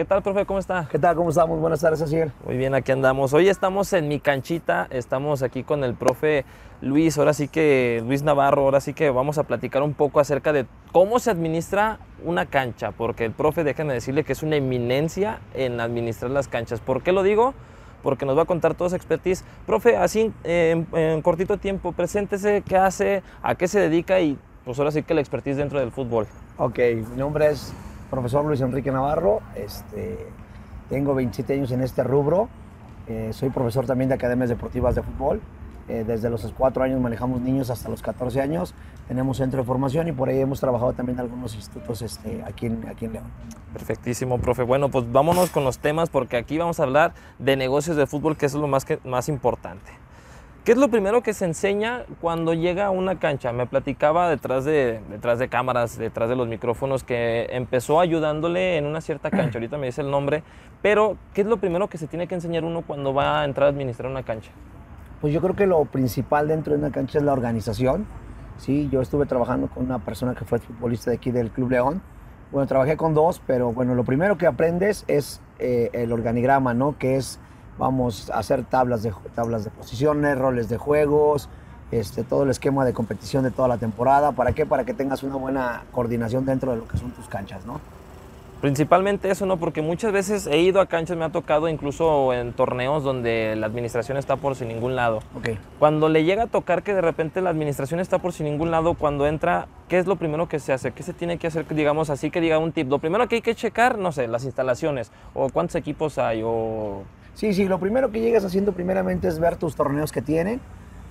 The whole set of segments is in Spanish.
¿Qué tal, profe? ¿Cómo está? ¿Qué tal? ¿Cómo estamos? Buenas tardes, Asiel. Muy bien, aquí andamos. Hoy estamos en mi canchita, estamos aquí con el profe Luis, ahora sí que Luis Navarro, ahora sí que vamos a platicar un poco acerca de cómo se administra una cancha, porque el profe, déjenme decirle que es una eminencia en administrar las canchas. ¿Por qué lo digo? Porque nos va a contar toda su expertise. Profe, así en, en cortito tiempo, preséntese, qué hace, a qué se dedica y pues ahora sí que la expertise dentro del fútbol. Ok, mi nombre es profesor Luis Enrique Navarro, este, tengo 27 años en este rubro, eh, soy profesor también de academias deportivas de fútbol, eh, desde los 4 años manejamos niños hasta los 14 años, tenemos centro de formación y por ahí hemos trabajado también en algunos institutos este, aquí, en, aquí en León. Perfectísimo, profe. Bueno, pues vámonos con los temas porque aquí vamos a hablar de negocios de fútbol, que es lo más, que, más importante. ¿Qué es lo primero que se enseña cuando llega a una cancha? Me platicaba detrás de, detrás de cámaras, detrás de los micrófonos, que empezó ayudándole en una cierta cancha. Ahorita me dice el nombre. Pero, ¿qué es lo primero que se tiene que enseñar uno cuando va a entrar a administrar una cancha? Pues yo creo que lo principal dentro de una cancha es la organización. Sí, yo estuve trabajando con una persona que fue futbolista de aquí del Club León. Bueno, trabajé con dos, pero bueno, lo primero que aprendes es eh, el organigrama, ¿no? Que es vamos a hacer tablas de, tablas de posiciones, roles de juegos, este, todo el esquema de competición de toda la temporada. ¿Para qué? Para que tengas una buena coordinación dentro de lo que son tus canchas, ¿no? Principalmente eso, ¿no? Porque muchas veces he ido a canchas, me ha tocado incluso en torneos donde la administración está por sin ningún lado. Okay. Cuando le llega a tocar que de repente la administración está por sin ningún lado, cuando entra, ¿qué es lo primero que se hace? ¿Qué se tiene que hacer, digamos así, que diga un tip? Lo primero que hay que checar, no sé, las instalaciones, o cuántos equipos hay, o Sí, sí, lo primero que llegas haciendo primeramente es ver tus torneos que tienen,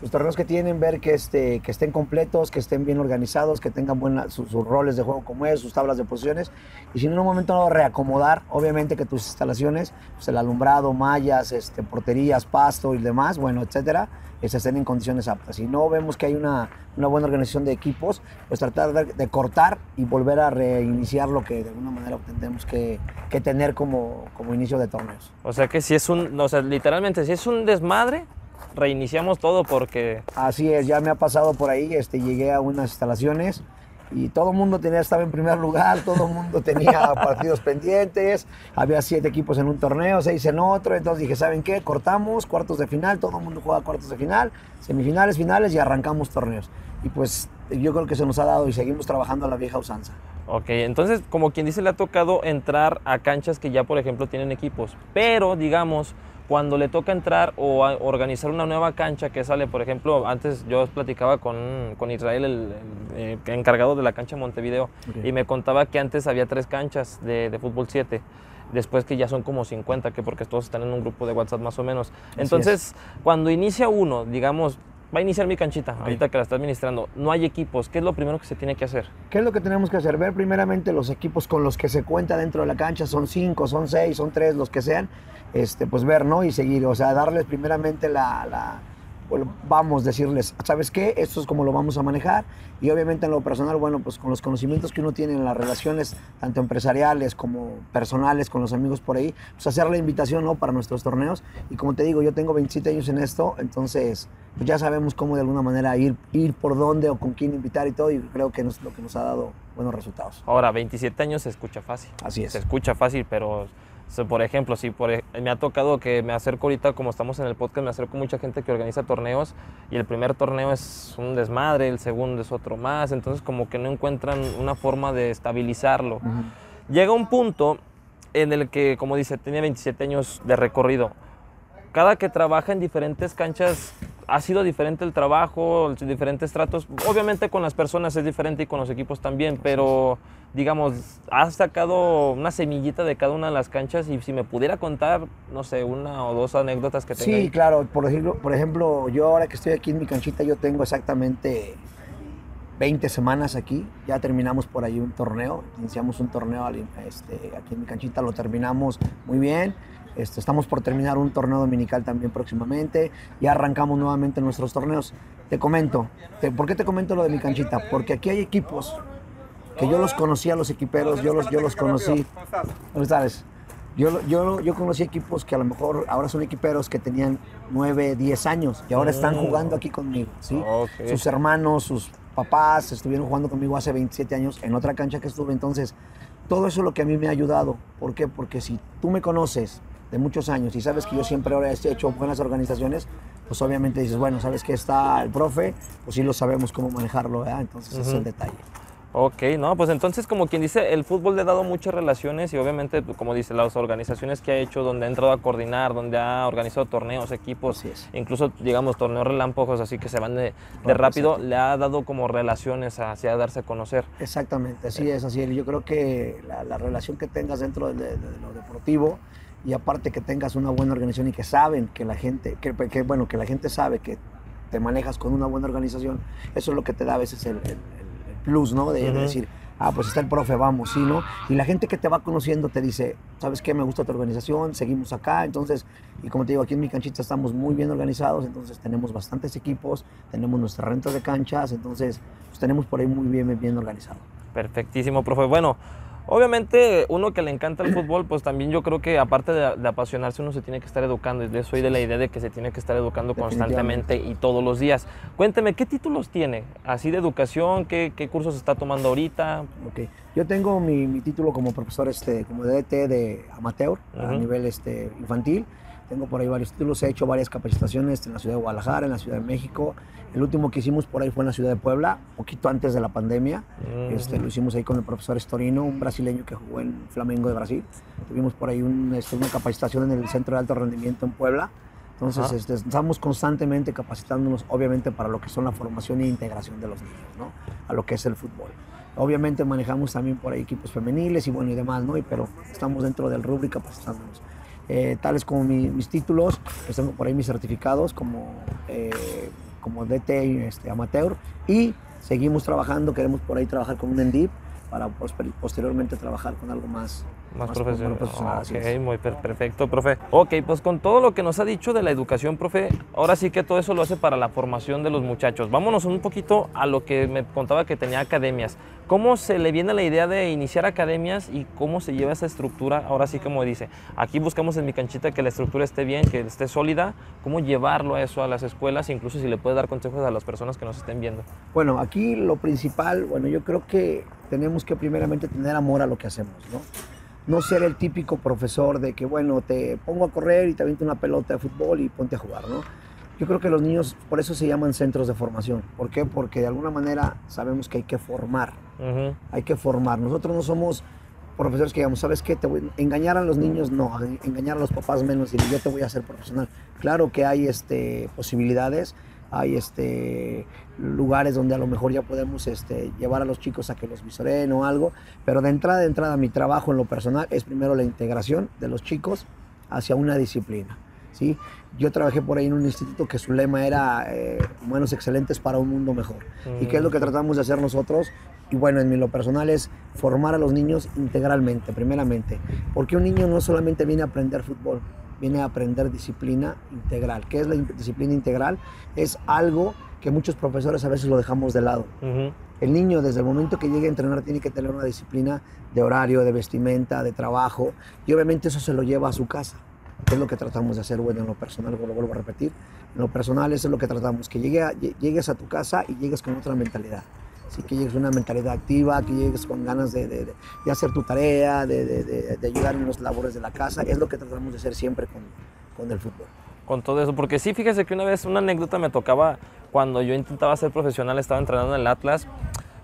los torneos que tienen, ver que, este, que estén completos, que estén bien organizados, que tengan buena, sus, roles de juego como es, sus tablas de posiciones. Y si en un momento no reacomodar, obviamente que tus instalaciones, pues el alumbrado, mallas, este, porterías, pasto y demás, bueno, etcétera, se estén en condiciones aptas. Si no vemos que hay una, una buena organización de equipos, pues tratar de, de, cortar y volver a reiniciar lo que de alguna manera tendremos que, que, tener como, como inicio de torneos. O sea que si es un, o sea, literalmente, si es un desmadre, reiniciamos todo porque... Así es, ya me ha pasado por ahí, este, llegué a unas instalaciones y todo el mundo tenía, estaba en primer lugar, todo el mundo tenía partidos pendientes, había siete equipos en un torneo, seis en otro, entonces dije, ¿saben qué? Cortamos, cuartos de final, todo el mundo juega cuartos de final, semifinales, finales y arrancamos torneos. Y pues yo creo que se nos ha dado y seguimos trabajando a la vieja usanza. Ok, entonces como quien dice le ha tocado entrar a canchas que ya por ejemplo tienen equipos, pero digamos cuando le toca entrar o organizar una nueva cancha que sale, por ejemplo, antes yo platicaba con, con Israel, el, el, el, encargado de la cancha Montevideo, okay. y me contaba que antes había tres canchas de, de, fútbol 7, después que ya son como 50, que porque todos están en un grupo de WhatsApp más o menos. Entonces, cuando inicia uno, digamos, va a iniciar mi canchita, okay. ahorita que la está administrando, no hay equipos, ¿qué es lo primero que se tiene que hacer? ¿Qué es lo que tenemos que hacer? Ver primeramente los equipos con los que se cuenta dentro de la cancha, son cinco, son seis, son tres, los que sean, este, pues ver, ¿no? Y seguir, o sea, darles primeramente la, la vamos, decirles, ¿sabes qué? Esto es como lo vamos a manejar. Y obviamente en lo personal, bueno, pues con los conocimientos que uno tiene en las relaciones, tanto empresariales como personales, con los amigos por ahí, pues hacer la invitación, ¿no? Para nuestros torneos. Y como te digo, yo tengo 27 años en esto, entonces pues ya sabemos cómo de alguna manera ir, ir por dónde o con quién invitar y todo, y creo que es lo que nos ha dado buenos resultados. Ahora, 27 años se escucha fácil. Así es. Se escucha fácil, pero por ejemplo, si por, me ha tocado que me acerco ahorita, como estamos en el podcast, me acerco mucha gente que organiza torneos y el primer torneo es un desmadre, el segundo es otro más, entonces como que no encuentran una forma de estabilizarlo. Uh -huh. Llega un punto en el que, como dice, tenía 27 años de recorrido. Cada que trabaja en diferentes canchas ha sido diferente el trabajo, diferentes tratos. Obviamente con las personas es diferente y con los equipos también, pero digamos, has sacado una semillita de cada una de las canchas y si me pudiera contar, no sé, una o dos anécdotas que tenga. Sí, ahí. claro. Por ejemplo, por ejemplo, yo ahora que estoy aquí en mi canchita, yo tengo exactamente 20 semanas aquí. Ya terminamos por ahí un torneo. Iniciamos un torneo este, aquí en mi canchita, lo terminamos muy bien. Este, estamos por terminar un torneo dominical también próximamente. Ya arrancamos nuevamente nuestros torneos. Te comento, te, ¿por qué te comento lo de mi canchita? Porque aquí hay equipos que yo los conocí a los equiperos, yo los, yo los conocí. ¿Cómo estás? Yo, yo, yo conocí equipos que a lo mejor ahora son equiperos que tenían 9, 10 años y ahora están jugando aquí conmigo. ¿sí? Okay. Sus hermanos, sus papás estuvieron jugando conmigo hace 27 años en otra cancha que estuve. Entonces, todo eso es lo que a mí me ha ayudado. ¿Por qué? Porque si tú me conoces de muchos años y sabes que yo siempre ahora he hecho buenas organizaciones, pues obviamente dices, bueno, sabes que está el profe, pues sí lo sabemos cómo manejarlo, ¿verdad? Entonces ese es el detalle. Ok, no, pues entonces como quien dice, el fútbol le ha dado muchas relaciones y obviamente, pues, como dice, las organizaciones que ha hecho, donde ha entrado a coordinar, donde ha organizado torneos, equipos, incluso, digamos, torneos relámpagos, así que se van de, rápido, le ha dado como relaciones hacia darse a conocer. Exactamente, así es, así es. Yo creo que la, relación que tengas dentro de, lo deportivo y aparte que tengas una buena organización y que saben que la gente, que, bueno, que la gente sabe que te manejas con una buena organización, eso es lo que te da a veces el plus, ¿no? De, decir, ah, pues está el profe, vamos, sí, ¿no? Y la gente que te va conociendo te dice, ¿sabes qué? Me gusta tu organización, seguimos acá. Entonces, y como te digo, aquí en mi canchita estamos muy bien organizados, entonces tenemos bastantes equipos, tenemos nuestras rentas de canchas, entonces pues tenemos por ahí muy bien, bien organizado. Perfectísimo, profe. Bueno, Obviamente, uno que le encanta el fútbol, pues también yo creo que aparte de, apasionarse, uno se tiene que estar educando. Y soy de la idea de que se tiene que estar educando constantemente y todos los días. Cuénteme, ¿qué títulos tiene? Así de educación, ¿qué, cursos está tomando ahorita? Ok, yo tengo mi, título como profesor, este, como DT de amateur, a nivel este, infantil. Tengo por ahí varios títulos, he hecho varias capacitaciones en la ciudad de Guadalajara, en la ciudad de México. El último que hicimos por ahí fue en la ciudad de Puebla, poquito antes de la pandemia. este, lo hicimos ahí con el profesor Estorino, un brasileño que jugó en Flamengo de Brasil. Tuvimos por ahí este, una capacitación en el Centro de Alto Rendimiento en Puebla. Entonces este, estamos constantemente capacitándonos, obviamente, para lo que son la formación e integración de los niños, ¿no? A lo que es el fútbol. Obviamente manejamos también por ahí equipos femeniles y bueno y demás, ¿no? Y, pero estamos dentro del rubro capacitándonos. Eh, tales como mis títulos, pues tengo por ahí mis certificados como, eh, como DT este, amateur y seguimos trabajando, queremos por ahí trabajar con un ENDIP para posteriormente trabajar con algo más, más, profesional. ok, muy perfecto, profe. Ok, pues con todo lo que nos ha dicho de la educación, profe, ahora sí que todo eso lo hace para la formación de los muchachos. Vámonos un poquito a lo que me contaba que tenía academias. ¿Cómo se le viene la idea de iniciar academias y cómo se lleva esa estructura? Ahora sí, como dice, aquí buscamos en mi canchita que la estructura esté bien, que esté sólida. ¿Cómo llevarlo a eso a las escuelas? Incluso si le puede dar consejos a las personas que nos estén viendo. Bueno, aquí lo principal, bueno, yo creo que tenemos que primeramente tener amor a lo que hacemos, ¿no? No ser el típico profesor de que, bueno, te pongo a correr y te aviento una pelota de fútbol y ponte a jugar, ¿no? Yo creo que los niños, por eso se llaman centros de formación. ¿Por qué? Porque de alguna manera sabemos que hay que formar. Hay que formar. Nosotros no somos profesores que digamos, ¿sabes qué? Te voy, engañar a los niños, no, engañar a los papás menos y yo te voy a hacer profesional. Claro que hay este, posibilidades, hay este, lugares donde a lo mejor ya podemos este, llevar a los chicos a que los visoren o algo, pero de entrada, de entrada, mi trabajo en lo personal es primero la integración de los chicos hacia una disciplina. ¿sí? Yo trabajé por ahí en un instituto que su lema era eh, humanos excelentes para un mundo mejor. ¿Y qué es lo que tratamos de hacer nosotros? Y bueno, en mi lo personal es formar a los niños integralmente, primeramente. Porque un niño no solamente viene a aprender fútbol, viene a aprender disciplina integral. ¿Qué es la disciplina integral? Es algo que muchos profesores a veces lo dejamos de lado. El niño desde el momento que llegue a entrenar tiene que tener una disciplina de horario, de vestimenta, de trabajo y obviamente eso se lo lleva a su casa. ¿Qué es lo que tratamos de hacer, bueno, en lo personal, lo vuelvo a repetir. En lo personal eso es lo que tratamos, que llegue llegues a tu casa y llegues con otra mentalidad. Así que llegues con una mentalidad activa, que llegues con ganas de, de, de hacer tu tarea, de, ayudar en los labores de la casa. Es lo que tratamos de hacer siempre con, con el fútbol. Con todo eso, porque sí, fíjese que una vez una anécdota me tocaba cuando yo intentaba ser profesional, estaba entrenando en el Atlas.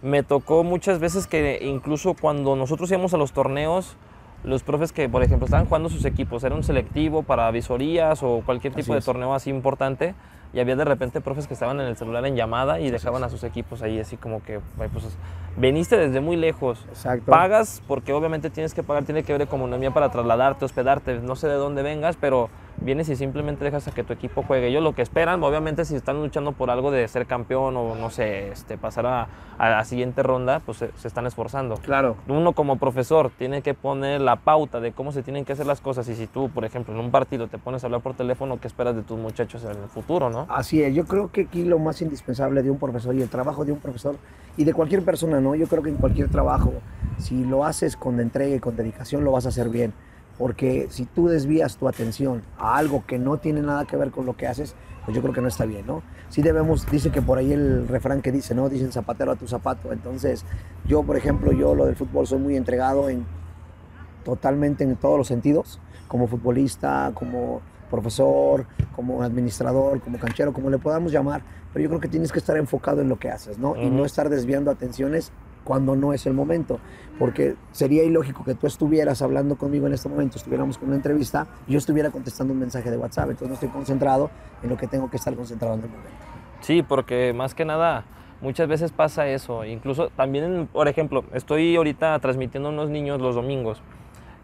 Me tocó muchas veces que incluso cuando nosotros íbamos a los torneos, los profes que, por ejemplo, estaban jugando sus equipos, era un selectivo para visorías o cualquier tipo de torneo así importante, y había de repente profes que estaban en el celular en llamada y dejaban a sus equipos ahí así como que, pues veniste desde muy lejos. Exacto. Pagas porque obviamente tienes que pagar, tiene que ver economía para trasladarte, hospedarte, no sé de dónde vengas, pero vienes y simplemente dejas a que tu equipo juegue. Ellos lo que esperan, obviamente, si están luchando por algo de ser campeón o no sé, este, pasar a, la siguiente ronda, pues se, están esforzando. Claro. Uno como profesor tiene que poner la pauta de cómo se tienen que hacer las cosas. Y si tú, por ejemplo, en un partido te pones a hablar por teléfono, ¿qué esperas de tus muchachos en el futuro, no? Así es. Yo creo que aquí lo más indispensable de un profesor y el trabajo de un profesor y de cualquier persona, ¿no? Yo creo que en cualquier trabajo, si lo haces con entrega y con dedicación, lo vas a hacer bien Porque si tú desvías tu atención a algo que no tiene nada que ver con lo que haces, pues yo creo que no está bien, ¿no? Sí debemos, dice que por ahí el refrán que dice, ¿no? Dicen zapatero a tu zapato. Entonces, yo, por ejemplo, yo lo del fútbol soy muy entregado en totalmente en todos los sentidos, como futbolista, como profesor, como administrador, como canchero, como le podamos llamar, pero yo creo que tienes que estar enfocado en lo que haces, ¿no? Y no estar desviando atenciones cuando no es el momento, porque sería ilógico que tú estuvieras hablando conmigo en este momento, estuviéramos con una entrevista y yo estuviera contestando un mensaje de WhatsApp, entonces no estoy concentrado en lo que tengo que estar concentrado en el momento. Sí, porque más que nada muchas veces pasa eso, incluso también, por ejemplo, estoy ahorita transmitiendo a unos niños los domingos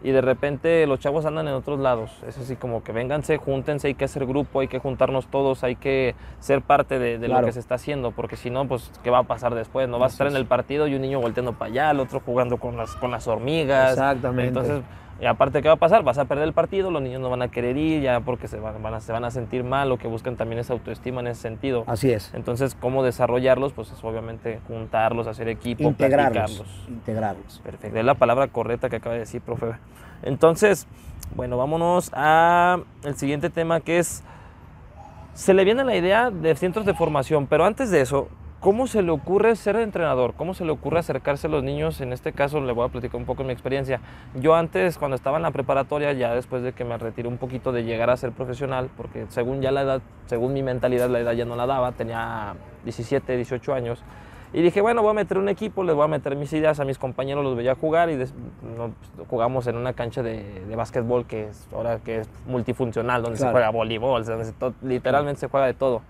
y de repente los chavos andan en otros lados. Es así como que vénganse, júntense, hay que hacer grupo, hay que juntarnos todos, hay que ser parte de, lo que se está haciendo, porque si no, pues, ¿qué va a pasar después? No vas a estar en el partido y un niño volteando para allá, el otro jugando con las, con las hormigas. Exactamente. Entonces, y aparte, ¿qué va a pasar? Vas a perder el partido, los niños no van a querer ir ya porque se van, a, se van a sentir mal, lo que buscan también es autoestima en ese sentido. Así es. Entonces, ¿cómo desarrollarlos? Pues es obviamente juntarlos, hacer equipo, integrarlos. Integrarlos. Perfecto, es la palabra correcta que acaba de decir, profe. Entonces, bueno, vámonos a el siguiente tema que es, se le viene la idea de centros de formación, pero antes de eso, ¿cómo se le ocurre ser entrenador? ¿Cómo se le ocurre acercarse a los niños? En este caso le voy a platicar un poco de mi experiencia. Yo antes, cuando estaba en la preparatoria, ya después de que me retiré un poquito de llegar a ser profesional, porque según ya la edad, según mi mentalidad, la edad ya no la daba, tenía 17, 18 años, y dije, bueno, voy a meter un equipo, les voy a meter mis ideas a mis compañeros, los veía jugar y jugamos en una cancha de, de básquetbol que es ahora que es multifuncional, donde se juega voleibol, literalmente se juega de todo.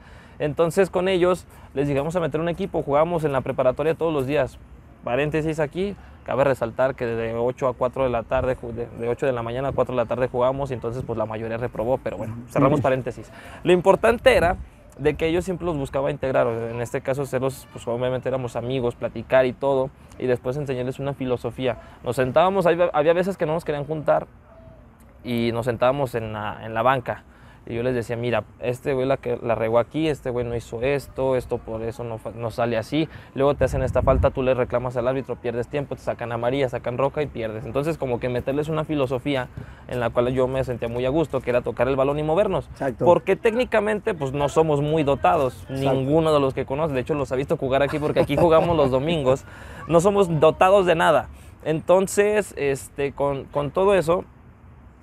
Entonces con ellos les dije, vamos a meter un equipo, jugamos en la preparatoria todos los días. Paréntesis aquí, cabe resaltar que de 8 a 4 de la tarde, de 8 de la mañana a 4 de la tarde jugamos y entonces pues la mayoría reprobó, pero bueno, cerramos paréntesis. Lo importante era de que ellos siempre los buscaba integrar, en este caso serlos, pues obviamente éramos amigos, platicar y todo, y después enseñarles una filosofía. Nos sentábamos, había veces que no nos querían juntar y nos sentábamos en en la banca y yo les decía, mira, este güey la, que, la regó aquí, este güey no hizo esto, esto por eso no, no, sale así. Luego te hacen esta falta, tú le reclamas al árbitro, pierdes tiempo, te sacan a María, sacan roca y pierdes. Entonces como que meterles una filosofía en la cual yo me sentía muy a gusto, que era tocar el balón y movernos. Exacto. Porque técnicamente pues no somos muy dotados, ninguno de los que conoces. De hecho los ha visto jugar aquí porque aquí jugamos los domingos. No somos dotados de nada. Entonces, este, con, con todo eso,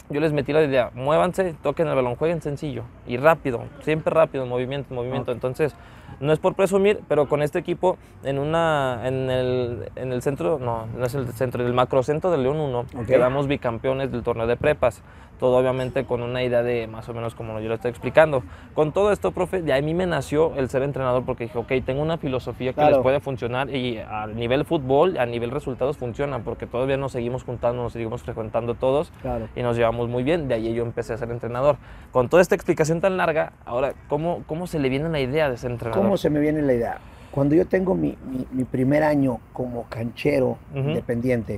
yo les metí la idea, muévanse, toquen el balón, jueguen sencillo y rápido, siempre rápido, movimiento, movimiento. Entonces, no es por presumir, pero con este equipo en una en el, en el centro, no, no es el centro, en el macrocentro de León 1, quedamos bicampeones del torneo de prepas todo obviamente con una idea de más o menos como yo lo estoy explicando. Con todo esto, profe, de a mí me nació el ser entrenador porque dije, ok, tengo una filosofía que les puede funcionar y a nivel fútbol, a nivel resultados funciona porque todavía nos seguimos juntando, nos seguimos frecuentando todos y nos llevamos muy bien. De ahí yo empecé a ser entrenador. Con toda esta explicación tan larga, ahora, ¿cómo, cómo se le viene la idea de ser entrenador? ¿Cómo se me viene la idea? Cuando yo tengo mi, mi, primer año como canchero independiente,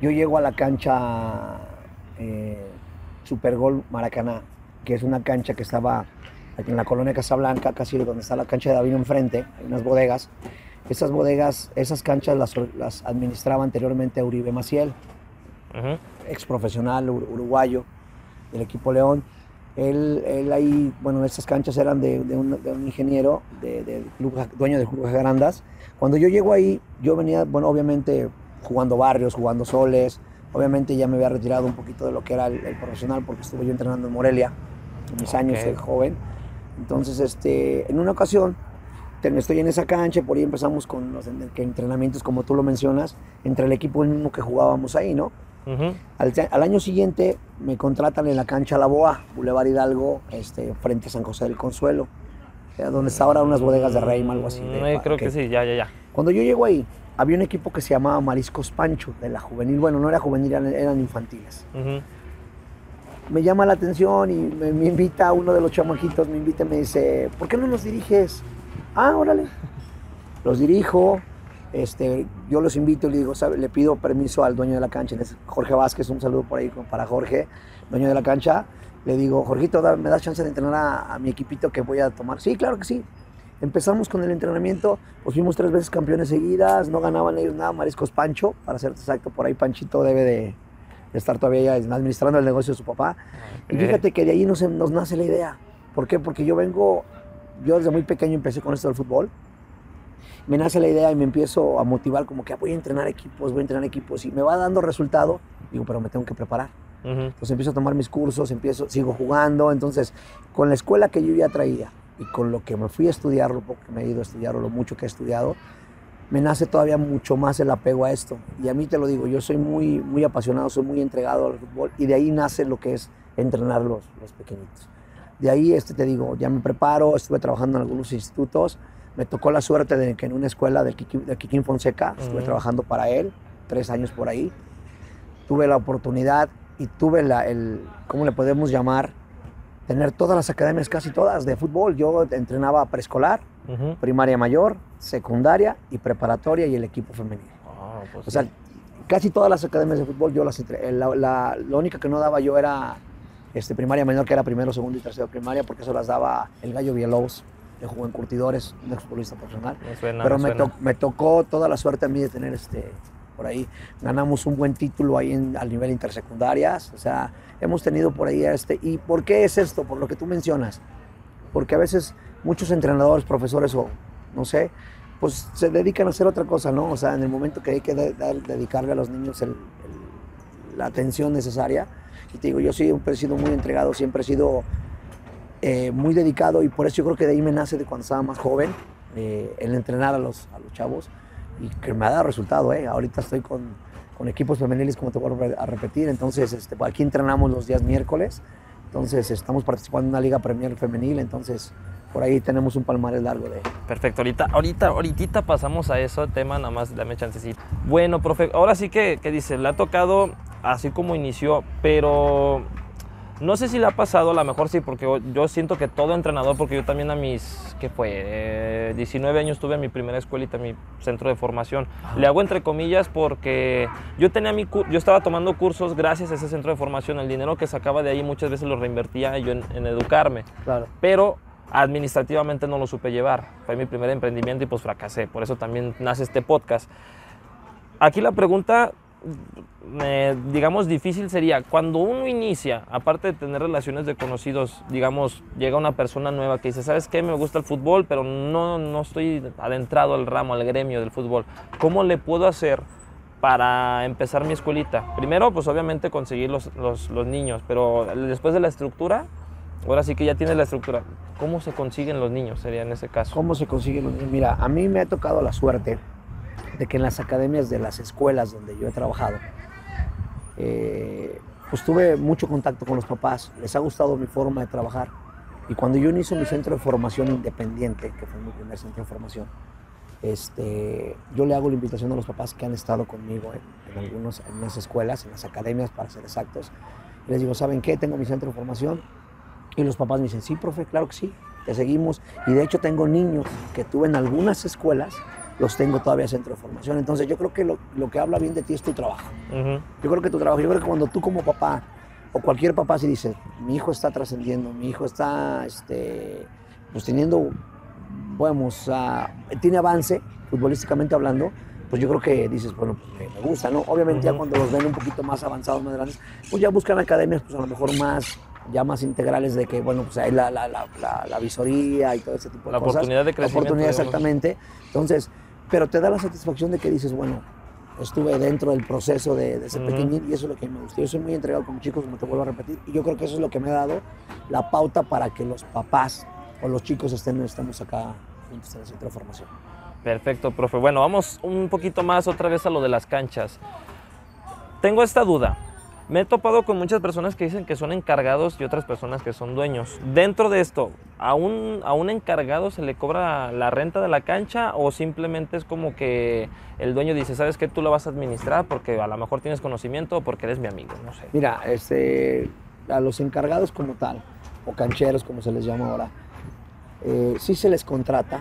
yo llego a la cancha... Eh, Supergol Maracaná, que es una cancha que estaba aquí en la colonia Casablanca, casi donde está la cancha de Davino enfrente, hay unas bodegas. Esas bodegas, esas canchas las, administraba anteriormente Uribe Maciel, ex profesional uruguayo del equipo León. Él, él, ahí, bueno, esas canchas eran de, un, ingeniero, de, dueño del Club Grandas. Cuando yo llego ahí, yo venía, bueno, obviamente jugando barrios, jugando soles, Obviamente ya me había retirado un poquito de lo que era el, profesional porque estuve yo entrenando en Morelia en mis años de joven. Entonces, este, en una ocasión, estoy en esa cancha, por ahí empezamos con los entrenamientos, como tú lo mencionas, entre el equipo mismo que jugábamos ahí, ¿no? Al, año siguiente me contratan en la cancha La Boa, Boulevard Hidalgo, este, frente a San José del Consuelo, donde está ahora unas bodegas de Rey, algo así. Mm, creo que sí, ya, ya, ya. Cuando yo llego ahí, había un equipo que se llamaba Mariscos Pancho, de la juvenil. Bueno, no era juvenil, eran, infantiles. Me llama la atención y me, invita uno de los chamaquitos, me invita y me dice, ¿por qué no los diriges? Ah, órale. Los dirijo, este, yo los invito y le digo, le pido permiso al dueño de la cancha, Jorge Vázquez, un saludo por ahí para Jorge, dueño de la cancha. Le digo, Jorgito, ¿me das chance de entrenar a, a mi equipito que voy a tomar? Sí, claro que sí. Empezamos con el entrenamiento, pues fuimos tres veces campeones seguidas, no ganaban ellos nada, Mariscos Pancho, para ser exacto, por ahí Panchito debe de, estar todavía administrando el negocio de su papá. Y fíjate que de ahí nos, nos nace la idea. ¿Por qué? Porque yo vengo, yo desde muy pequeño empecé con esto del fútbol. Me nace la idea y me empiezo a motivar como que ah, voy a entrenar equipos, voy a entrenar equipos y me va dando resultado. Digo, pero me tengo que preparar. Entonces empiezo a tomar mis cursos, empiezo, sigo jugando. Entonces, con la escuela que yo ya traía y con lo que me fui a estudiar, lo poco que me he ido a estudiar o lo mucho que he estudiado, me nace todavía mucho más el apego a esto. Y a mí te lo digo, yo soy muy, muy apasionado, soy muy entregado al fútbol y de ahí nace lo que es entrenar los, los pequeñitos. De ahí, este, te digo, ya me preparo, estuve trabajando en algunos institutos, me tocó la suerte de que en una escuela de Kikín, Fonseca, estuve trabajando para él, tres años por ahí, tuve la oportunidad y tuve la, el, ¿cómo le podemos llamar? Tener todas las academias, casi todas, de fútbol. Yo entrenaba preescolar, primaria mayor, secundaria y preparatoria y el equipo femenino. Ah, pues o sea, casi todas las academias de fútbol yo las entrené. La, la, única que no daba yo era este, primaria menor, que era primero, segundo y tercero primaria, porque eso las daba el Gallo Villalobos, que jugó en Curtidores, un exfutbolista profesional. Pero me, me, tocó toda la suerte a mí de tener este, por ahí. Ganamos un buen título ahí en, al nivel intersecundarias. O sea, hemos tenido por ahí este. ¿Y por qué es esto? Por lo que tú mencionas. Porque a veces muchos entrenadores, profesores o no sé, pues se dedican a hacer otra cosa, ¿no? O sea, en el momento que hay que dedicarle a los niños la atención necesaria. Y te digo, yo siempre he sido muy entregado, siempre he sido eh, muy dedicado y por eso yo creo que de ahí me nace de cuando estaba más joven, eh, el entrenar a los, a los chavos y que me ha dado resultado, ¿eh? Ahorita estoy con, con equipos femeniles, como te vuelvo a repetir, entonces este, aquí entrenamos los días miércoles, entonces estamos participando en una liga premier femenil, entonces por ahí tenemos un palmarés largo de... Perfecto, ahorita, ahorita, ahorita pasamos a eso, tema, nada más dame chancecito. Bueno, profe, ahora sí que, que dice, le ha tocado así como inició, pero no sé si le ha pasado, a lo mejor sí, porque yo siento que todo entrenador, porque yo también a mis, ¿qué fue? 19 años tuve mi primera escuelita, mi centro de formación. Le hago entre comillas porque yo tenía mi, yo estaba tomando cursos gracias a ese centro de formación. El dinero que sacaba de ahí muchas veces lo reinvertía yo en, educarme. Claro. Pero administrativamente no lo supe llevar. Fue mi primer emprendimiento y pues fracasé. Por eso también nace este podcast. Aquí la pregunta digamos, difícil sería cuando uno inicia, aparte de tener relaciones de conocidos, digamos, llega una persona nueva que dice, ¿sabes qué? Me gusta el fútbol, pero no, no estoy adentrado al ramo, al gremio del fútbol. ¿Cómo le puedo hacer para empezar mi escuelita? Primero, pues obviamente conseguir los, los, los niños, pero después de la estructura, ahora sí que ya tienes la estructura. ¿Cómo se consiguen los niños? Sería en ese caso. ¿Cómo se consiguen los niños? Mira, a mí me ha tocado la suerte de que en las academias de las escuelas donde yo he trabajado, eh, pues tuve mucho contacto con los papás, les ha gustado mi forma de trabajar. Y cuando yo inicio mi centro de formación independiente, que fue mi primer centro de formación, este, yo le hago la invitación a los papás que han estado conmigo en, algunos, en unas escuelas, en las academias, para ser exactos. Y les digo, ¿saben qué? Tengo mi centro de formación. Y los papás me dicen, sí, profe, claro que sí, te seguimos. Y de hecho tengo niños que tuve en algunas escuelas los tengo todavía en centro de formación. Entonces yo creo que lo, que habla bien de ti es tu trabajo. Yo creo que tu trabajo, yo creo que cuando tú como papá o cualquier papá si dice, mi hijo está trascendiendo, mi hijo está este, pues teniendo, vamos, tiene avance futbolísticamente hablando, pues yo creo que dices, bueno, pues me, gusta, ¿no? Obviamente ya cuando los ven un poquito más avanzados, más grandes, pues ya buscan academias, pues a lo mejor más, ya más integrales de que, bueno, pues hay la, la, la, la visoría y todo ese tipo de cosas. La oportunidad de crecimiento. La oportunidad, exactamente. Entonces, pero te da la satisfacción de que dices, bueno, estuve dentro del proceso de, ese pequeñín y eso es lo que me gusta. Yo soy muy entregado con mis chicos, como te vuelvo a repetir, y yo creo que eso es lo que me ha dado la pauta para que los papás o los chicos estén, estemos acá juntos en el centro de formación. Perfecto, profe. Bueno, vamos un poquito más otra vez a lo de las canchas. Tengo esta duda. Me he topado con muchas personas que dicen que son encargados y otras personas que son dueños. Dentro de esto, ¿a un, ¿a un encargado se le cobra la renta de la cancha o simplemente es como que el dueño dice, sabes que tú lo vas a administrar porque a lo mejor tienes conocimiento o porque eres mi amigo? No sé. Mira, este, a los encargados como tal, o cancheros como se les llama ahora, eh, sí se les contrata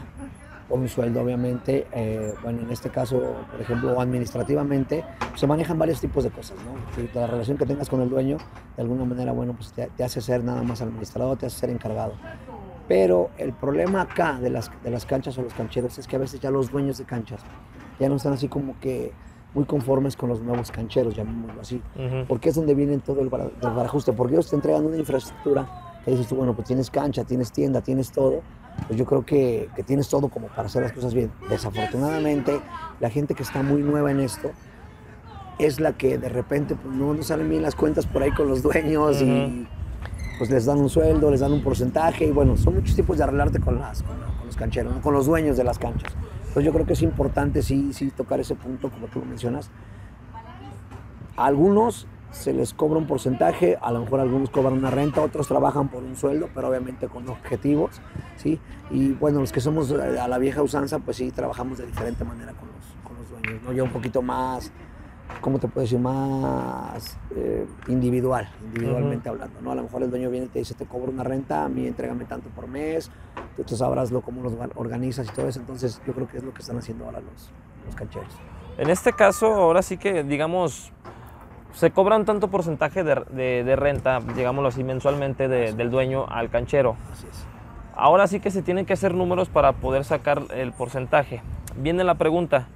con un sueldo, obviamente. Eh, bueno, en este caso, por ejemplo, administrativamente, se manejan varios tipos de cosas, ¿no? la relación que tengas con el dueño, de alguna manera, bueno, pues te, hace ser nada más administrador, te hace ser encargado. Pero el problema acá de las, de las canchas o los cancheros es que a veces ya los dueños de canchas ya no están así como que muy conformes con los nuevos cancheros, llamémoslo así, Ujú. porque es donde viene todo el bar- el barajuste, porque ellos te entregan una infraestructura que dices tú, bueno, pues tienes cancha, tienes tienda, tienes todo, pues yo creo que, que tienes todo como para hacer las cosas bien. Desafortunadamente, la gente que está muy nueva en esto es la que de repente pues, no, no salen bien las cuentas por ahí con los dueños y pues les dan un sueldo, les dan un porcentaje y bueno, son muchos tipos de arreglarte con, las, con, con los cancheros, ¿no? con los dueños de las canchas. Entonces yo creo que es importante sí, sí tocar ese punto, como tú lo mencionas. A algunos se les cobra un porcentaje, a lo mejor algunos cobran una renta, otros trabajan por un sueldo, pero obviamente con objetivos, ¿sí? Y bueno, los que somos eh, a la vieja usanza, pues sí, trabajamos de diferente manera con los, con los dueños, ¿no? Ya un poquito más, ¿cómo te puedo decir? Más eh, individual, individualmente hablando, ¿no? A lo mejor el dueño viene y te dice, te cobro una renta, a mí entrégame tanto por mes, tú, tú sabrás lo, cómo los organizas y todo eso, entonces yo creo que es lo que están haciendo ahora los, los cancheros. En este caso, ahora sí que, digamos, se cobran tanto porcentaje de, de- de renta, digámoslo así, mensualmente de- del dueño al canchero. Así es. Ahora sí que se tienen que hacer números para poder sacar el porcentaje. Viene la pregunta,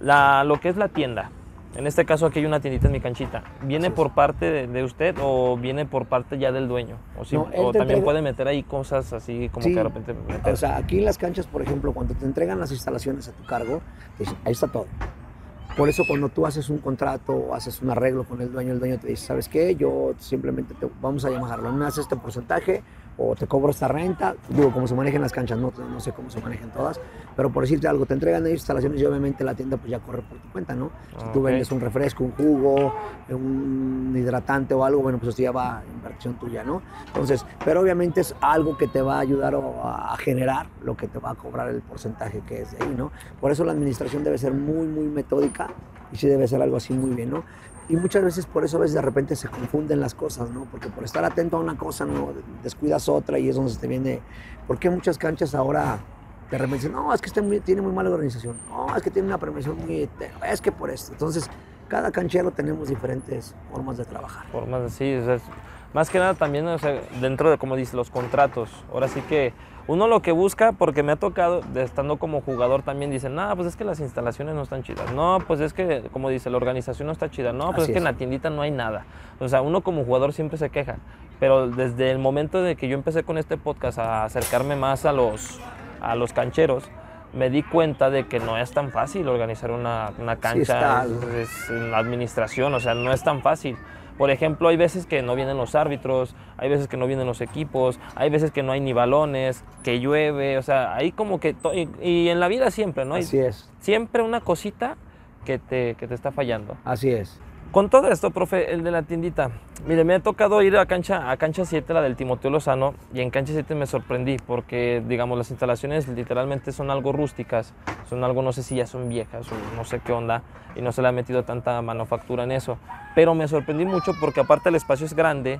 la, lo que es la tienda. En este caso aquí hay una tiendita en mi canchita. ¿Viene por parte de, de usted o viene por parte ya del dueño? O, No, también entrega- puede meter ahí cosas así como Sí. que de repente meter. O sea, aquí en las canchas, por ejemplo, cuando te entregan las instalaciones a tu cargo, te dicen, ahí está todo. Por eso cuando tú haces un contrato o haces un arreglo con el dueño, el dueño te dice, ¿sabes qué? Yo simplemente te vamos a llamarlo, me haces este porcentaje o te cobro esta renta. Digo, como se manejan las canchas, no, no sé cómo se manejan todas, pero por decirte algo, te entregan ellos instalaciones y obviamente la tienda pues ya corre por tu cuenta, ¿no? Si tú vendes un refresco, un jugo, un hidratante o algo, bueno, pues eso ya va inversión tuya, ¿no? Entonces, pero obviamente es algo que te va a ayudar o a, a generar lo que te va a cobrar el porcentaje que es de ahí, ¿no? Por eso la administración debe ser muy, muy metódica y sí debe ser algo así muy bien, ¿no? Y muchas veces por eso a veces de repente se confunden las cosas, ¿no? Porque por estar atento a una cosa, ¿no? Descuidas otra y es donde se te viene... ¿Por qué muchas canchas ahora de repente dicen, no, es que este tiene muy mala organización, no, es que tiene una premiación muy... Es que por esto. Entonces, cada canchero tenemos diferentes formas de trabajar. formas así, o sea, más que nada también o sea, dentro de, como dice, los contratos. Ahora sí que uno lo que busca, porque me ha tocado, estando como jugador también, dicen, no, pues es que las instalaciones no están chidas. No, pues es que, como dice, la organización no está chida. No, pues Así es que es. en la tiendita no hay nada. O sea, uno como jugador siempre se queja. Pero desde el momento de que yo empecé con este podcast a acercarme más a los, a los cancheros, me di cuenta de que no es tan fácil organizar una, una cancha algo. es, es la administración, o sea, no es tan fácil. Por ejemplo, hay veces que no vienen los árbitros, hay veces que no vienen los equipos, hay veces que no hay ni balones, que llueve, o sea, hay como que... Y, y en la vida siempre, ¿no? Así es, siempre una cosita que te, que te está fallando. así es. Con todo esto, profe, el de la tiendita. Mire, me ha tocado ir a cancha, a cancha 7, la del Timoteo Lozano, y en cancha 7 me sorprendí porque, digamos, las instalaciones literalmente son algo rústicas, son algo, no sé si ya son viejas o no sé qué onda, y no se le ha metido tanta manufactura en eso. Pero me sorprendí mucho porque aparte el espacio es grande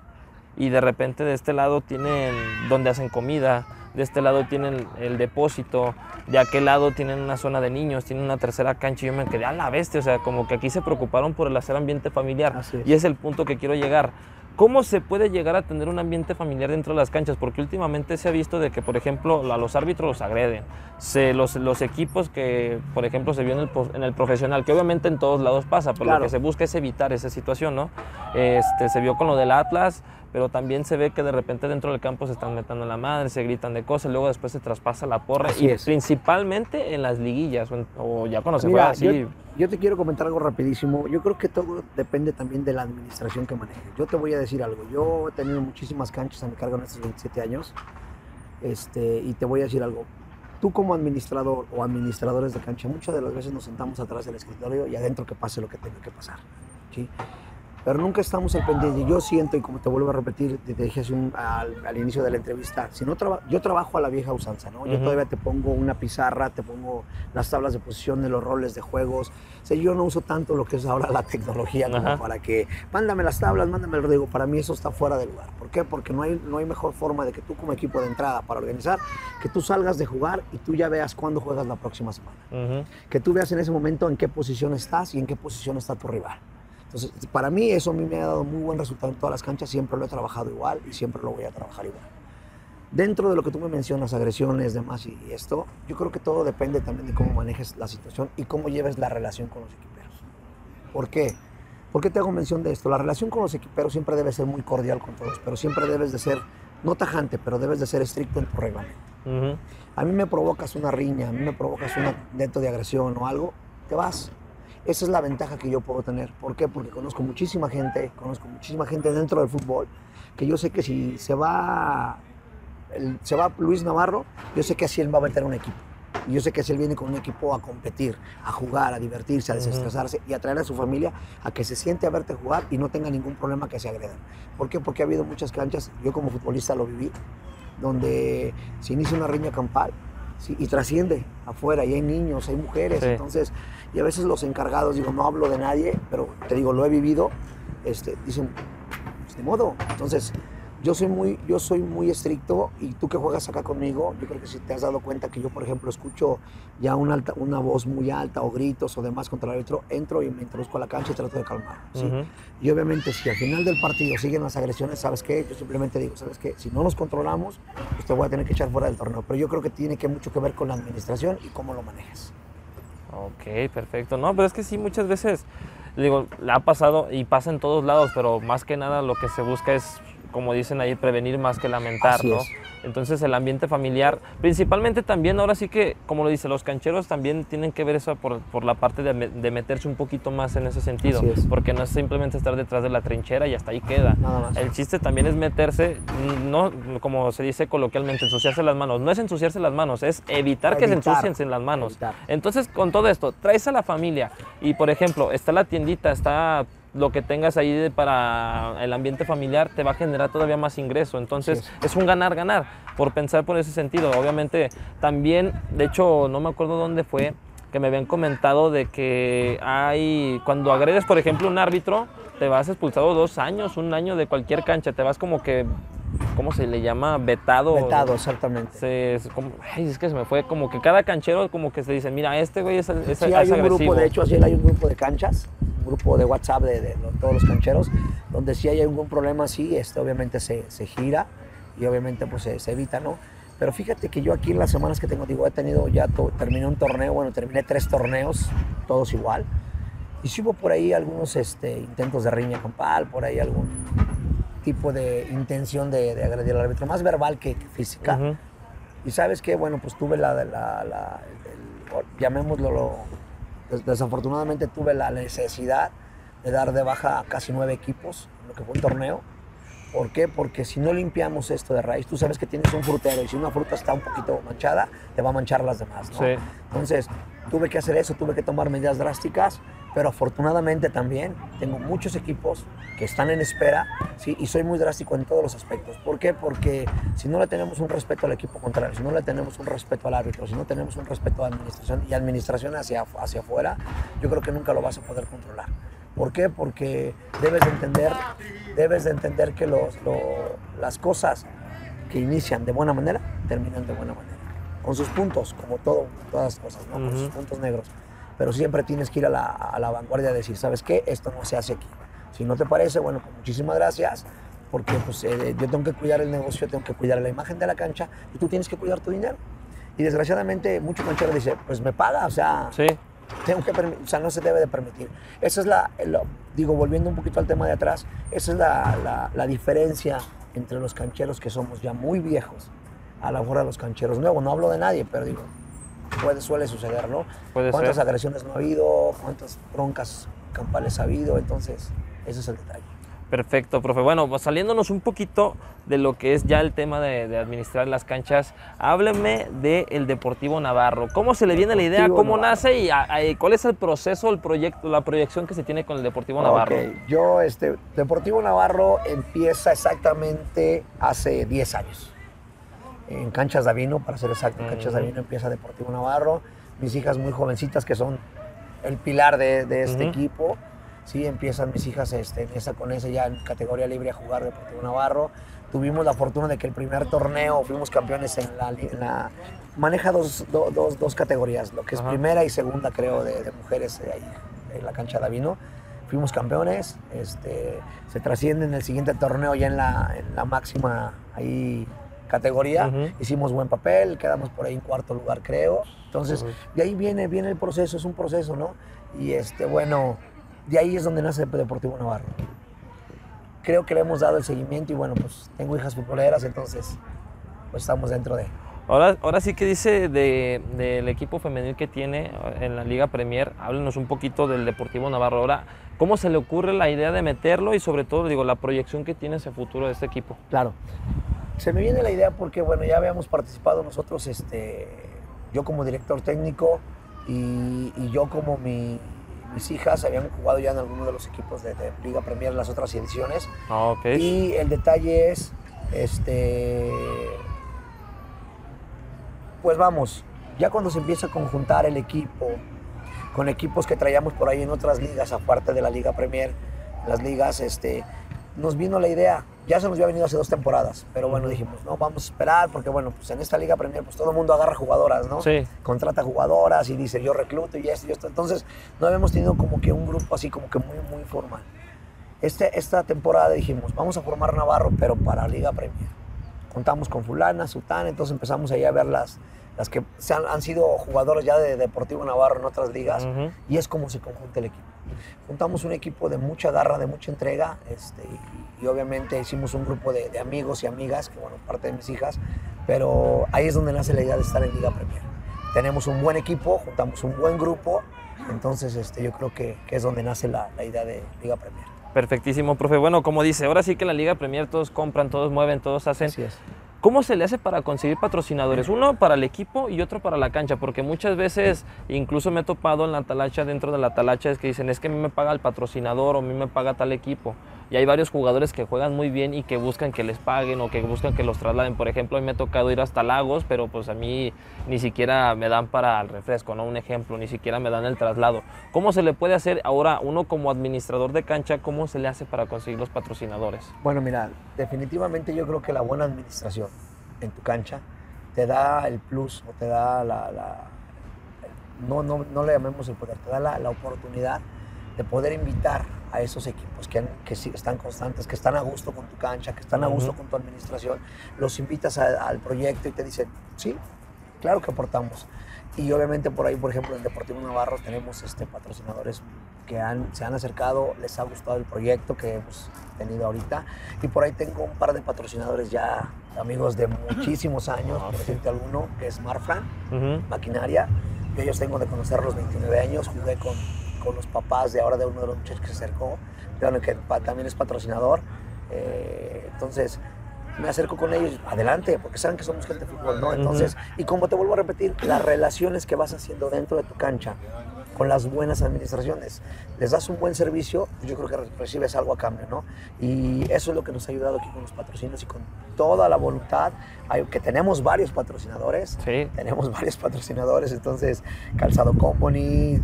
y de repente de este lado tienen donde hacen comida, de este lado tienen el depósito, de aquel lado tienen una zona de niños, tienen una tercera cancha y yo me quedé a la bestia, o sea, como que aquí se preocuparon por el hacer ambiente familiar Así es. y es el punto que quiero llegar. ¿Cómo se puede llegar a tener un ambiente familiar dentro de las canchas? Porque últimamente se ha visto de que, por ejemplo, a los árbitros los agreden. Se, los, los equipos que, por ejemplo, se vio en el, pro- en el profesional, que obviamente en todos lados pasa, pero Claro. lo que se busca es evitar esa situación, ¿no? Este, se vio con lo del Atlas, pero también se ve que de repente dentro del campo se están metiendo la madre, se gritan de cosas, luego después se traspasa la porra, Así y es. principalmente en las liguillas, o, en- o ya cuando se Mira, así. yo, yo te quiero comentar algo rapidísimo. Yo creo que todo depende también de la administración que maneje. Yo te voy a decir algo. Yo he tenido muchísimas canchas a mi cargo en estos 27 años. Este, y te voy a decir algo. Tú como administrador o administradores de cancha, muchas de las veces nos sentamos atrás del escritorio y adentro que pase lo que tenga que pasar. ¿sí? Pero nunca estamos al pendiente. Yo siento, y como te vuelvo a repetir, te dije hace un- al, al inicio de la entrevista, si no traba- yo trabajo a la vieja usanza, ¿no? Yo Ujú. todavía te pongo una pizarra, te pongo las tablas de posición de los roles de juegos. O sea, yo no uso tanto lo que es ahora la tecnología como para que, mándame las tablas, mándame el digo, para mí eso está fuera de lugar. ¿Por qué? Porque no hay, no hay mejor forma de que tú como equipo de entrada para organizar, que tú salgas de jugar y tú ya veas cuándo juegas la próxima semana que tú veas en ese momento en qué posición estás y en qué posición está tu rival. Entonces, para mí eso a mí me ha dado muy buen resultado en todas las canchas, siempre lo he trabajado igual y siempre lo voy a trabajar igual. Dentro de lo que tú me mencionas, agresiones, demás y esto, yo creo que todo depende también de cómo manejes la situación y cómo lleves la relación con los equiperos. ¿Por qué? ¿Por qué te hago mención de esto? La relación con los equiperos siempre debe ser muy cordial con todos, pero siempre debes de ser, no tajante, pero debes de ser estricto en tu reglamento. A mí me provocas una riña, a mí me provocas un intento de agresión o algo, te vas. Esa es la ventaja que yo puedo tener. ¿Por qué? Porque conozco muchísima gente, conozco muchísima gente dentro del fútbol, que yo sé que si se va, el- se va Luis Navarro, yo sé que así él va a meter un equipo. Y yo sé que si él viene con un equipo a competir, a jugar, a divertirse, a desestresarse y a traer a su familia a que se siente a verte jugar y no tenga ningún problema que se agredan. ¿Por qué? Porque ha habido muchas canchas, yo como futbolista lo viví, donde se inicia una riña campal ¿sí? y trasciende afuera y hay niños, hay mujeres, Sí. entonces, y a veces los encargados, digo, no hablo de nadie, pero te digo, lo he vivido, este, dicen, pues de modo, entonces, yo soy muy, yo soy muy estricto y tú que juegas acá conmigo, yo creo que si te has dado cuenta que yo, por ejemplo, escucho ya una, alta, una voz muy alta o gritos o demás contra el árbitro, entro y me introduzco a la cancha y trato de calmar. ¿sí? Y obviamente si al final del partido siguen las agresiones, ¿sabes qué? Yo simplemente digo, ¿sabes qué? Si no nos controlamos, pues te voy a tener que echar fuera del torneo. Pero yo creo que tiene que mucho que ver con la administración y cómo lo manejas. Ok, perfecto. No, pero es que sí, muchas veces, digo, le ha pasado y pasa en todos lados, pero más que nada lo que se busca es, como dicen ahí, prevenir más que lamentar, Así ¿no? es. Entonces el ambiente familiar, principalmente también, ahora sí que, como lo dice, los cancheros también tienen que ver eso por, por la parte de, me- de meterse un poquito más en ese sentido, es. porque no es simplemente estar detrás de la trinchera y hasta ahí queda. Nada más. El chiste también es meterse, no como se dice coloquialmente, ensuciarse las manos. No es ensuciarse las manos, es evitar, que se ensucien las manos. Evitar. Entonces, con todo esto, traes a la familia y, por ejemplo, está la tiendita, está lo que tengas ahí para el ambiente familiar, te va a generar todavía más ingreso. Entonces, es un ganar-ganar, por pensar por ese sentido. Obviamente, también, de hecho, no me acuerdo dónde fue, que me habían comentado de que hay, cuando agredes, por ejemplo, un árbitro, te vas expulsado dos años, un año de cualquier cancha, te vas como que, ¿cómo se le llama? Vetado. Vetado, exactamente. Se, es, como, ay, es que se me fue, como que cada canchero como que se dice, mira, este güey es, es, Sí, es hay un agresivo. grupo, de hecho, así hay un grupo de canchas, un grupo de WhatsApp de, de lo- todos los cancheros, donde si hay algún problema así, este, obviamente se, se gira y obviamente pues se, se evita, ¿no? Pero fíjate que yo aquí en las semanas que tengo, digo, he tenido ya, to- terminé un torneo, bueno, terminé tres torneos, todos igual, y sí hubo por ahí algunos este, intentos de riña campal, por ahí algún tipo de intención de, de agredir al árbitro, más verbal que, que física. Ujú. Y sabes qué, bueno, pues tuve la, la, la- el- el- llamémoslo, lo- des- desafortunadamente tuve la necesidad de dar de baja a casi nueve equipos, en lo que fue un torneo. ¿Por qué? Porque si no limpiamos esto de raíz, tú sabes que tienes un frutero y si una fruta está un poquito manchada, te va a manchar las demás, ¿no? Sí. Entonces, tuve que hacer eso, tuve que tomar medidas drásticas, pero afortunadamente también tengo muchos equipos que están en espera, ¿sí? Y soy muy drástico en todos los aspectos. ¿Por qué? Porque si no le tenemos un respeto al equipo contrario, si no le tenemos un respeto al árbitro, si no tenemos un respeto a la administración y administración hacia, hacia afuera, yo creo que nunca lo vas a poder controlar. ¿Por qué? Porque debes de entender, debes de entender que los, lo- las cosas que inician de buena manera, terminan de buena manera. Con sus puntos, como todo, todas las cosas, ¿no? Con sus puntos negros. Pero siempre tienes que ir a la, a la vanguardia y decir, ¿sabes qué? Esto no se hace aquí. Si no te parece, bueno, pues muchísimas gracias, porque pues, eh, yo tengo que cuidar el negocio, tengo que cuidar la imagen de la cancha y tú tienes que cuidar tu dinero. Y desgraciadamente, mucho canchero dice, pues me paga, o sea, Sí, tengo que o sea, no se debe de permitir. Esa es la, lo- digo, volviendo un poquito al tema de atrás, esa es la, la- la diferencia entre los cancheros que somos ya muy viejos a la hora de los cancheros nuevos. No hablo de nadie, pero digo, puede, suele suceder, ¿no? Puede ¿Cuántas ser. agresiones no ha habido? ¿Cuántas broncas campales ha habido? Entonces, ese es el detalle. perfecto, profe. Bueno, pues saliéndonos un poquito de lo que es ya el tema de, de administrar las canchas, hábleme del Deportivo Navarro. ¿Cómo se le viene la idea? ¿Cómo Navarro. nace y a- a- cuál es el proceso, el proyecto, la proyección que se tiene con el Deportivo Navarro? Ok, Yo, este, Deportivo Navarro empieza exactamente hace 10 años. En Canchas Davino, para ser exacto, en Canchas Ujú. Davino empieza Deportivo Navarro. Mis hijas muy jovencitas, que son el pilar de, de este Ujú. equipo. Sí, empiezan mis hijas este, en esa, con ese ya en categoría libre a jugar Deportivo Navarro. Tuvimos la fortuna de que el primer torneo fuimos campeones en la... en la- maneja dos, do- dos, dos categorías, lo que es primera y segunda, creo, de, de mujeres eh, ahí en la cancha Davino fuimos campeones, este, se trasciende en el siguiente torneo ya en la, en la máxima ahí categoría, Ujú. hicimos buen papel, quedamos por ahí en cuarto lugar creo, entonces Ujú. de ahí viene, viene el proceso, es un proceso, ¿no? Y este, bueno, de ahí es donde nace Deportivo Navarro. Creo que le hemos dado el seguimiento y bueno, pues tengo hijas futboleras, entonces pues estamos dentro de... Ahora, ahora sí que dice de- del equipo femenil que tiene en la Liga Premier, háblenos un poquito del Deportivo Navarro. Ahora, ¿cómo se le ocurre la idea de meterlo y sobre todo, digo, la proyección que tiene ese futuro de este equipo? Claro. Se me viene la idea porque, bueno, ya habíamos participado nosotros, este, yo como director técnico y, y yo como mi- mis hijas habían jugado ya en alguno de los equipos de, de Liga Premier en las otras ediciones. Ah. Y el detalle es, este, pues vamos, ya cuando se empieza a conjuntar el equipo con equipos que traíamos por ahí en otras ligas, aparte de la Liga Premier, las ligas, este, nos vino la idea, ya se nos había venido hace dos temporadas, pero bueno, dijimos, no, vamos a esperar, porque bueno, pues en esta Liga Premier, pues todo el mundo agarra jugadoras, ¿no? Sí. Contrata jugadoras y dice, yo recluto y esto y esto. Entonces, no habíamos tenido como que un grupo así como que muy, muy formal. Este, esta temporada dijimos, vamos a formar Navarro, pero para Liga Premier. Contamos con fulana, sutana, entonces empezamos ahí a ver las, las que se han, han sido jugadores ya de Deportivo Navarro en otras ligas, y es como se conjunta el equipo. Juntamos un equipo de mucha garra, de mucha entrega, este, y, y obviamente hicimos un grupo de, de amigos y amigas, que bueno, parte de mis hijas, pero ahí es donde nace la idea de estar en Liga Premier. Tenemos un buen equipo, juntamos un buen grupo, entonces este, yo creo que, que es donde nace la, la idea de Liga Premier. Perfectísimo, profe. Bueno, como dice, ahora sí que la Liga Premier todos compran, todos mueven, todos hacen. Así es. ¿Cómo se le hace para conseguir patrocinadores? Uno para el equipo y otro para la cancha, porque muchas veces incluso me he topado en la talacha, dentro de la talacha, es que dicen, es que a mí me paga el patrocinador o a mí me paga tal equipo. Y hay varios jugadores que juegan muy bien y que buscan que les paguen o que buscan que los trasladen. Por ejemplo, a mí me ha tocado ir hasta Lagos, pero pues a mí ni siquiera me dan para el refresco, ¿no? Un ejemplo, ni siquiera me dan el traslado. ¿Cómo se le puede hacer ahora uno como administrador de cancha, cómo se le hace para conseguir los patrocinadores? Bueno, mira, definitivamente yo creo que la buena administración en tu cancha te da el plus o te da la, la- no, no, no le llamemos el poder, te da la, la oportunidad de poder invitar a esos equipos que, que sí están constantes, que están a gusto con tu cancha, que están a gusto con tu administración, los invitas a- al proyecto y te dicen, sí, claro que aportamos. Y obviamente por ahí, por ejemplo, en Deportivo Navarro tenemos este, patrocinadores que han, se han acercado, les ha gustado el proyecto que hemos tenido ahorita. Y por ahí tengo un par de patrocinadores ya, amigos de muchísimos años, Ah, por decirte alguno, que es Marfran, maquinaria. Yo ellos tengo de conocerlos 29 años, jugué con, con los papás de ahora de uno de los muchachos que se acercó, uno que también es patrocinador. Eh, entonces me acerco con ellos, adelante, porque saben que somos gente de fútbol, ¿no? Entonces, y como te vuelvo a repetir, las relaciones que vas haciendo dentro de tu cancha con las buenas administraciones, les das un buen servicio, yo creo que re- recibes algo a cambio, ¿no? Y eso es lo que nos ha ayudado aquí con los patrocinios y con toda la voluntad, que tenemos varios patrocinadores, Sí. tenemos varios patrocinadores, entonces Calzado Company,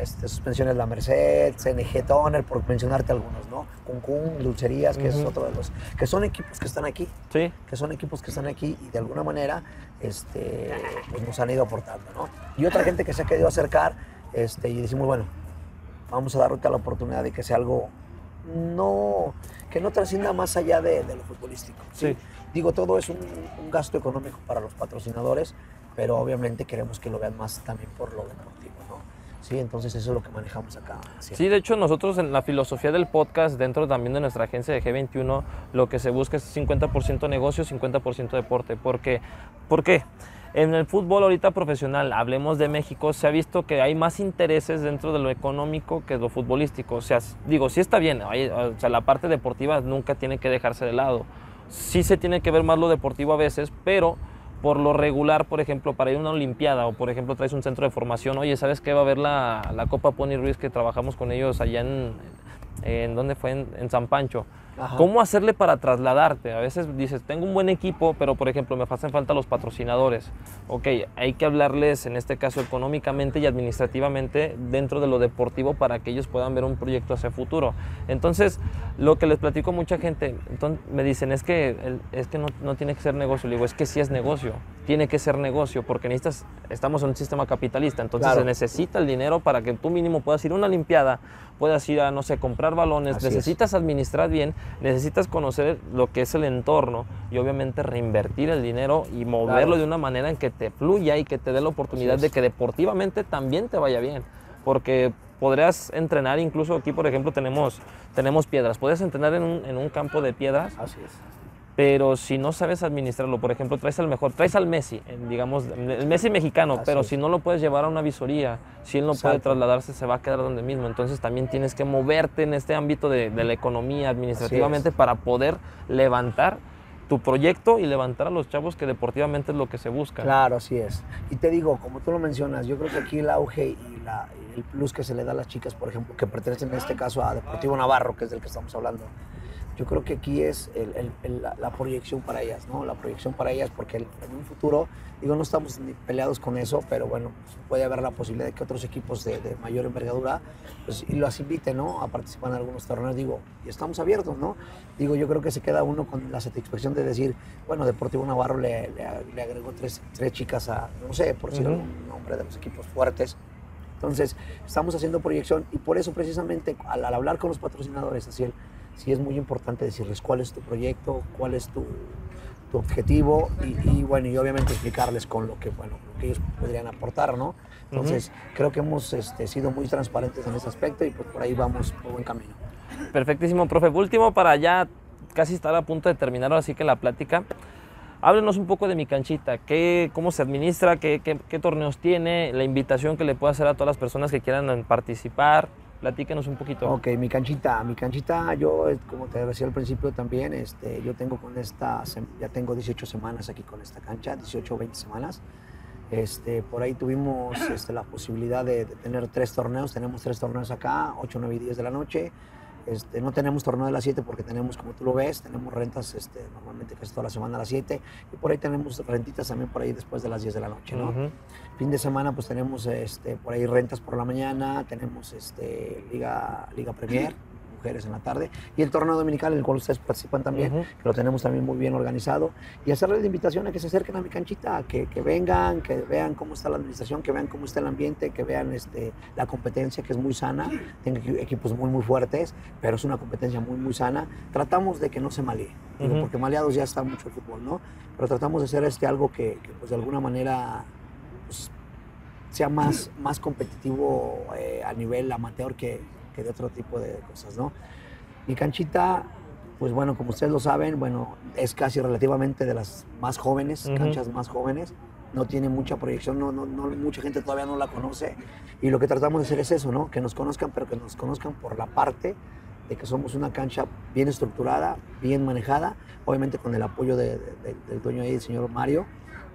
este, Suspensiones La Merced, CNG Toner, por mencionarte algunos, ¿no? Cuncún, Dulcerías, que es Ujú. otro de los, que son equipos que están aquí, Sí. que son equipos que están aquí y de alguna manera este, pues nos han ido aportando, ¿no? Y otra gente que se ha querido acercar este, y decimos, bueno, vamos a darle la oportunidad de que sea algo no, que no trascienda más allá de, de lo futbolístico. ¿sí? Sí. Digo, todo es un, un gasto económico para los patrocinadores, pero obviamente queremos que lo vean más también por lo deportivo, ¿no? Sí, entonces eso es lo que manejamos acá. Sí, de hecho nosotros en la filosofía del podcast, dentro también de nuestra agencia de G21, lo que se busca es 50% negocio, 50% deporte. Porque, ¿Por qué? En el fútbol ahorita profesional, hablemos de México, se ha visto que hay más intereses dentro de lo económico que lo futbolístico. O sea, digo, sí está bien, hay- o sea, la parte deportiva nunca tiene que dejarse de lado. Sí se tiene que ver más lo deportivo a veces, pero por lo regular, por ejemplo, para ir a una Olimpiada o, por ejemplo, traes un centro de formación, oye, ¿sabes qué? Va a haber la, la Copa Pony Ruiz que trabajamos con ellos allá en, en ¿dónde fue? En, en San Pancho. Ajá. ¿Cómo hacerle para trasladarte? A veces dices, tengo un buen equipo, pero por ejemplo me hacen falta los patrocinadores. Ok, hay que hablarles en este caso económicamente y administrativamente dentro de lo deportivo para que ellos puedan ver un proyecto hacia futuro. Entonces, lo que les platico a mucha gente, entonces, me dicen, es que, el- es que no, no tiene que ser negocio. Le digo, es que sí es negocio, tiene que ser negocio, porque necesitas, estamos en un sistema capitalista, entonces Claro. se necesita el dinero para que tú mínimo puedas ir a una limpiada, puedas ir a, no sé, comprar balones, Así es. necesitas administrar bien, necesitas conocer lo que es el entorno y obviamente reinvertir el dinero y moverlo Claro. de una manera en que te fluya y que te dé la oportunidad de que deportivamente también te vaya bien. Porque podrías entrenar incluso aquí, por ejemplo, tenemos, tenemos piedras. Podrías entrenar en un, en un campo de piedras, Así es. Pero si no sabes administrarlo, por ejemplo, traes al mejor, traes al Messi, digamos, el Messi mexicano, Así pero es. si no lo puedes llevar a una visoría, si él no puede trasladarse, se va a quedar donde mismo. Entonces también tienes que moverte en este ámbito de, de la economía administrativamente para poder levantar tu proyecto y levantar a los chavos que deportivamente es lo que se busca. Claro, así es. Y te digo, como tú lo mencionas, yo creo que aquí el auge y, la- y el plus que se le da a las chicas, por ejemplo, que pertenecen en este caso a Deportivo Navarro, que es del que estamos hablando, yo creo que aquí es el- el- el- la, la proyección para ellas, ¿no? La proyección para ellas, porque en un futuro, digo, no estamos ni peleados con eso, pero bueno, puede haber la posibilidad de que otros equipos de, de mayor envergadura pues, y las inviten, ¿no? A participar en algunos torneos, digo, y estamos abiertos, ¿no? Digo, yo creo que se queda uno con la satisfacción de decir, bueno, Deportivo Navarro le, le- le agregó tres, tres chicas a, no sé, por decir Ujú. algún nombre de los equipos fuertes. Entonces, estamos haciendo proyección y por eso precisamente al, al hablar con los patrocinadores, así el, sí es muy importante decirles cuál es tu proyecto, cuál es tu, tu objetivo y, y, bueno, y obviamente explicarles con lo que, bueno, lo que ellos podrían aportar, ¿no? Entonces, creo que hemos este, sido muy transparentes en ese aspecto y pues por ahí vamos por buen camino. Perfectísimo, profe. Último para ya casi estar a punto de terminar así que la plática. Háblenos un poco de mi canchita, ¿Qué, cómo se administra, qué, qué- qué torneos tiene, la invitación que le puedo hacer a todas las personas que quieran participar. Platíquenos un poquito. Ok, mi canchita, mi canchita, yo, como te decía al principio también, este, yo tengo con esta, ya tengo 18 semanas aquí con esta cancha, 18 o 20 semanas. Este, por ahí tuvimos este, la posibilidad de, de tener tres torneos, tenemos tres torneos acá, 8, 9 y 10 de la noche. Este, no tenemos torneo de las 7 porque tenemos, como tú lo ves, tenemos rentas este, normalmente casi toda la semana a las 7 y por ahí tenemos rentitas también por ahí después de las 10 de la noche, ¿no? Fin de semana pues tenemos este, por ahí rentas por la mañana, tenemos este, Liga, Liga Premier, mujeres en la tarde, y el torneo dominical en el cual ustedes participan también, Ujú. que lo tenemos también muy bien organizado, y hacerles la invitación a que se acerquen a mi canchita, que, que vengan, que vean cómo está la administración, que vean cómo está el ambiente, que vean este, la competencia que es muy sana, tengo equi- equipos muy muy fuertes, pero es una competencia muy muy sana. Tratamos de que no se malee, digo, Ujú. porque maleados ya está mucho el fútbol, ¿no? Pero tratamos de hacer este algo que, que, pues de alguna manera pues, sea más, más competitivo eh, a nivel amateur que, que de otro tipo de cosas, ¿no? Mi canchita, pues bueno, como ustedes lo saben, bueno, es casi relativamente de las más jóvenes, Ujú. canchas más jóvenes, no tiene mucha proyección, no, no, no- mucha gente todavía no la conoce, y lo que tratamos de hacer es eso, ¿no? Que nos conozcan, pero que nos conozcan por la parte de que somos una cancha bien estructurada, bien manejada, obviamente con el apoyo de- de- de- del dueño ahí, el señor Mario,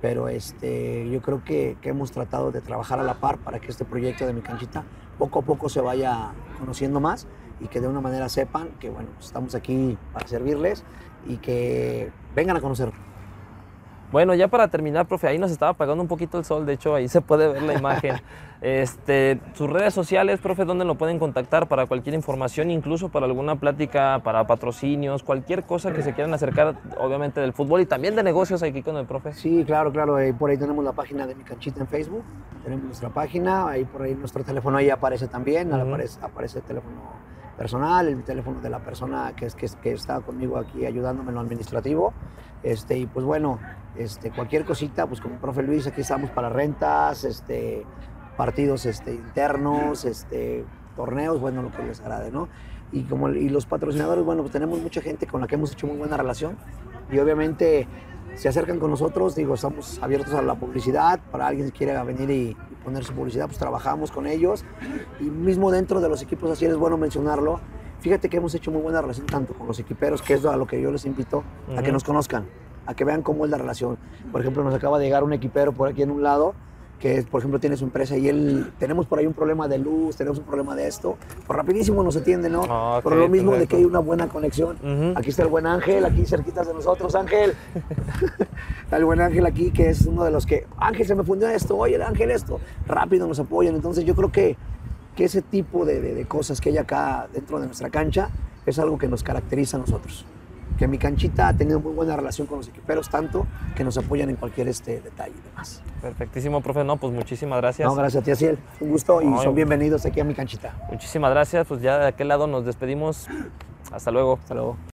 pero este, yo creo que, que hemos tratado de trabajar a la par para que este proyecto de mi canchita poco a poco se vaya conociendo más y que de una manera sepan que bueno, pues, estamos aquí para servirles y que vengan a conocer. Bueno, ya para terminar, profe, ahí nos estaba apagando un poquito el sol, de hecho ahí se puede ver la imagen. Este, sus redes sociales, profe, ¿dónde lo pueden contactar para cualquier información, incluso para alguna plática, para patrocinios, cualquier cosa que se quieran acercar, obviamente del fútbol y también de negocios aquí con el profe? Sí, claro, claro, eh, por ahí tenemos la página de mi canchita en Facebook, tenemos nuestra página, ahí por ahí nuestro teléfono ahí aparece también, aparece, aparece el teléfono personal, el teléfono de la persona que, es, que, que está conmigo aquí ayudándome en lo administrativo. Este, y pues bueno, este, cualquier cosita, pues como profe Luis, aquí estamos para rentas, este, partidos este, internos, este, torneos, bueno, lo que les agrade, ¿no? Y, como, y los patrocinadores, bueno, pues tenemos mucha gente con la que hemos hecho muy buena relación y obviamente se acercan con nosotros, digo, estamos abiertos a la publicidad, para alguien que quiera venir y, y poner su publicidad, pues trabajamos con ellos y mismo dentro de los equipos así es bueno mencionarlo. Fíjate que hemos hecho muy buena relación tanto con los equiperos, que es a lo que yo les invito, a que nos conozcan, a que vean cómo es la relación. Por ejemplo, nos acaba de llegar un equipero por aquí en un lado, que por ejemplo tiene su empresa y él, tenemos por ahí un problema de luz, tenemos un problema de esto, pues rapidísimo nos atiende, ¿no? Ah, ok, por lo mismo de que hay una buena conexión. Aquí está el buen Ángel, aquí cerquitas de nosotros, Ángel. está el buen Ángel aquí, que es uno de los que, Ángel, se me fundió esto, oye, el Ángel esto, rápido nos apoyan. Entonces yo creo que, que ese tipo de, de- de cosas que hay acá dentro de nuestra cancha es algo que nos caracteriza a nosotros. Que mi canchita ha tenido muy buena relación con los equiperos, tanto que nos apoyan en cualquier este detalle y demás. Perfectísimo, profe. No, pues muchísimas gracias. No, gracias a ti, Asiel. Un gusto y son bienvenidos aquí a mi canchita. Muchísimas gracias. Pues ya de aquel lado nos despedimos. Hasta luego. Hasta luego.